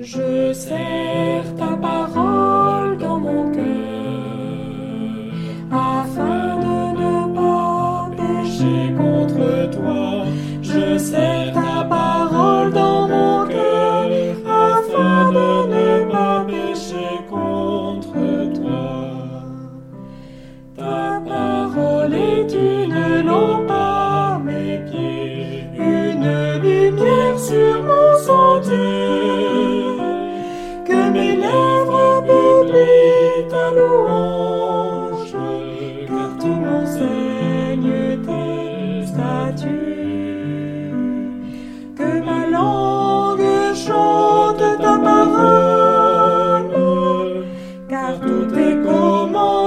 Je sers ta parole dans mon cœur, afin de ne pas pécher contre toi. Je sers ta parole dans mon cœur, afin de ne pas pécher contre toi. Ta parole est une lampe à mes pieds, une lumière sur mon sentier. louange, car tout m'enseigne tes statuts. Que ma langue chante ta parole, car tout est commandé.